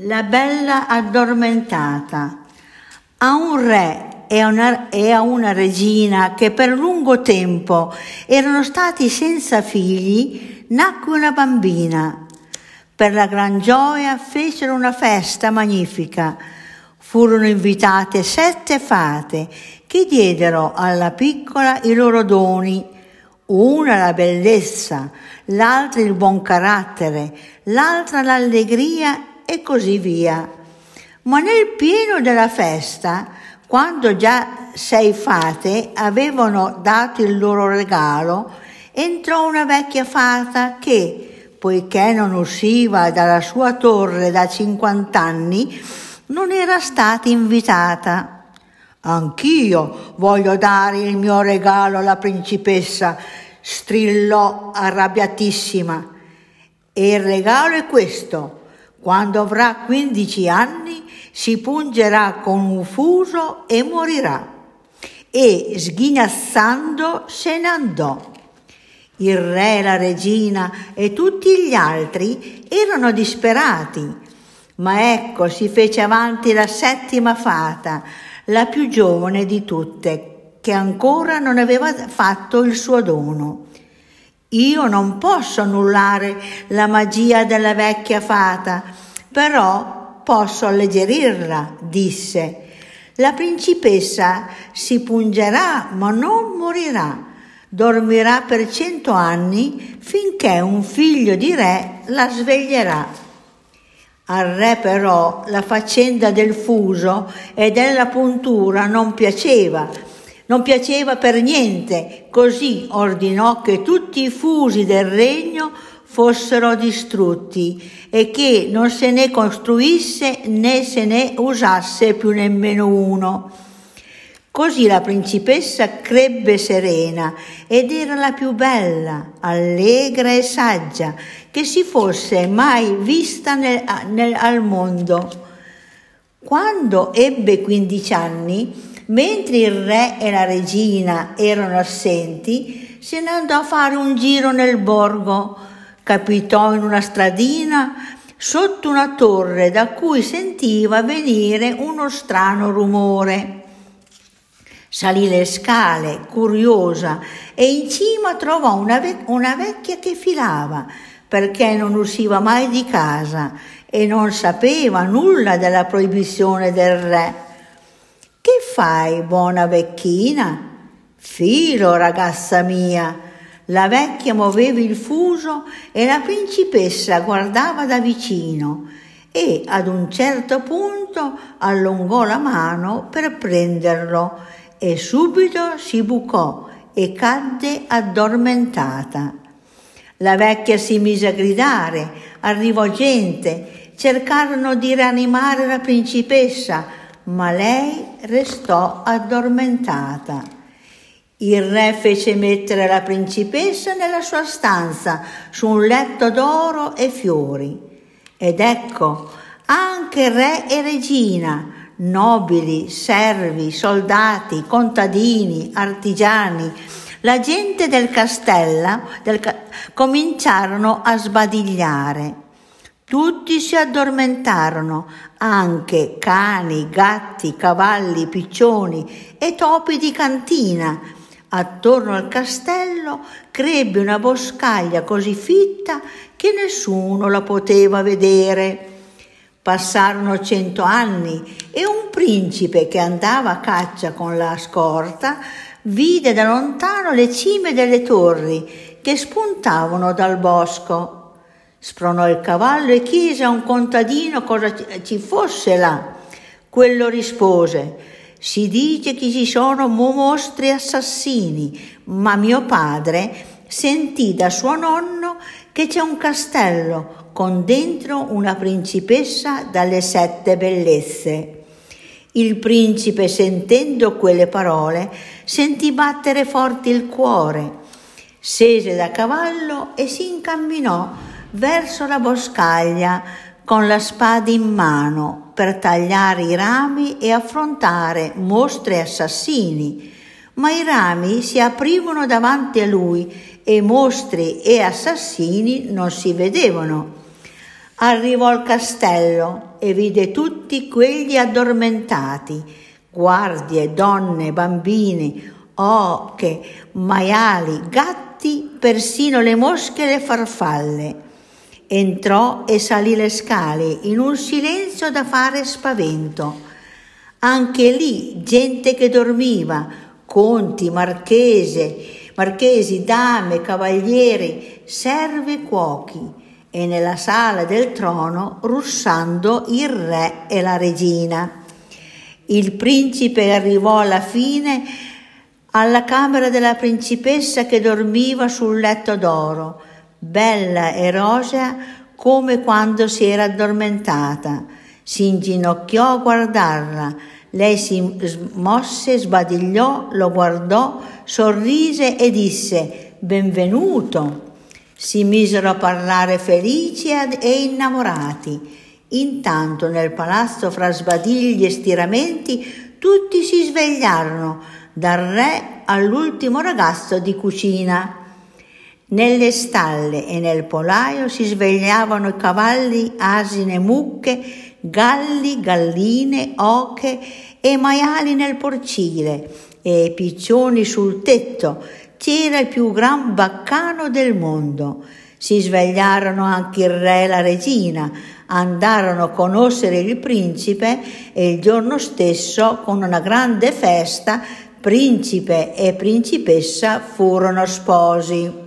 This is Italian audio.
La bella addormentata. A un re e a, una, e a una regina che per lungo tempo erano stati senza figli, nacque una bambina. Per la gran gioia fecero una festa magnifica. Furono invitate sette fate che diedero alla piccola i loro doni, una la bellezza, l'altra il buon carattere, l'altra l'allegria e così via. Ma nel pieno della festa, quando già sei fate avevano dato il loro regalo, entrò una vecchia fata che, poiché non usciva dalla sua torre da cinquant'anni, non era stata invitata. Anch'io voglio dare il mio regalo alla principessa, strillò arrabbiatissima. E il regalo è questo quando avrà 15 anni si pungerà con un fuso e morirà. E sghignazzando se ne andò. Il re, la regina e tutti gli altri erano disperati. Ma ecco si fece avanti la settima fata, la più giovane di tutte, che ancora non aveva fatto il suo dono. Io non posso annullare la magia della vecchia fata, però posso alleggerirla, disse. La principessa si pungerà, ma non morirà. Dormirà per cento anni finché un figlio di re la sveglierà. Al re però la faccenda del fuso e della puntura non piaceva non piaceva per niente, così ordinò che tutti i fusi del regno fossero distrutti e che non se ne costruisse né se ne usasse più nemmeno uno. Così la principessa crebbe serena ed era la più bella, allegra e saggia che si fosse mai vista nel, nel, al mondo. Quando ebbe quindici anni, Mentre il re e la regina erano assenti, se ne andò a fare un giro nel borgo. Capitò in una stradina sotto una torre da cui sentiva venire uno strano rumore. Salì le scale, curiosa, e in cima trovò una, ve- una vecchia che filava, perché non usciva mai di casa e non sapeva nulla della proibizione del re. Che fai, buona vecchina? Filo, ragazza mia. La vecchia muoveva il fuso e la principessa guardava da vicino e ad un certo punto allungò la mano per prenderlo e subito si bucò e cadde addormentata. La vecchia si mise a gridare, arrivò gente, cercarono di rianimare la principessa, ma lei restò addormentata. Il re fece mettere la principessa nella sua stanza su un letto d'oro e fiori. Ed ecco, anche re e regina, nobili, servi, soldati, contadini, artigiani, la gente del castello del cominciarono a sbadigliare. Tutti si addormentarono, anche cani, gatti, cavalli, piccioni e topi di cantina. Attorno al castello crebbe una boscaglia così fitta che nessuno la poteva vedere. Passarono cento anni e un principe che andava a caccia con la scorta vide da lontano le cime delle torri che spuntavano dal bosco. Spronò il cavallo e chiese a un contadino cosa ci fosse là. Quello rispose, si dice che ci sono mostri assassini, ma mio padre sentì da suo nonno che c'è un castello con dentro una principessa dalle sette bellezze. Il principe, sentendo quelle parole, sentì battere forte il cuore, scese da cavallo e si incamminò verso la boscaglia con la spada in mano per tagliare i rami e affrontare mostri assassini, ma i rami si aprivano davanti a lui e mostri e assassini non si vedevano. Arrivò al castello e vide tutti quelli addormentati, guardie, donne, bambini, oche, maiali, gatti, persino le mosche e le farfalle. Entrò e salì le scale in un silenzio da fare spavento. Anche lì gente che dormiva, conti, marchese, marchesi, dame, cavalieri, servi e cuochi e nella sala del trono russando il re e la regina. Il principe arrivò alla fine alla camera della principessa che dormiva sul letto d'oro, bella e rosea come quando si era addormentata. Si inginocchiò a guardarla. Lei si mosse, sbadigliò, lo guardò, sorrise e disse Benvenuto si misero a parlare felici e innamorati. Intanto nel palazzo fra sbadigli e stiramenti tutti si svegliarono, dal re all'ultimo ragazzo di cucina. Nelle stalle e nel polaio si svegliavano cavalli, asine, mucche, galli, galline, oche e maiali nel porcile e piccioni sul tetto c'era il più gran baccano del mondo. Si svegliarono anche il re e la regina, andarono a conoscere il principe e il giorno stesso, con una grande festa, principe e principessa furono sposi.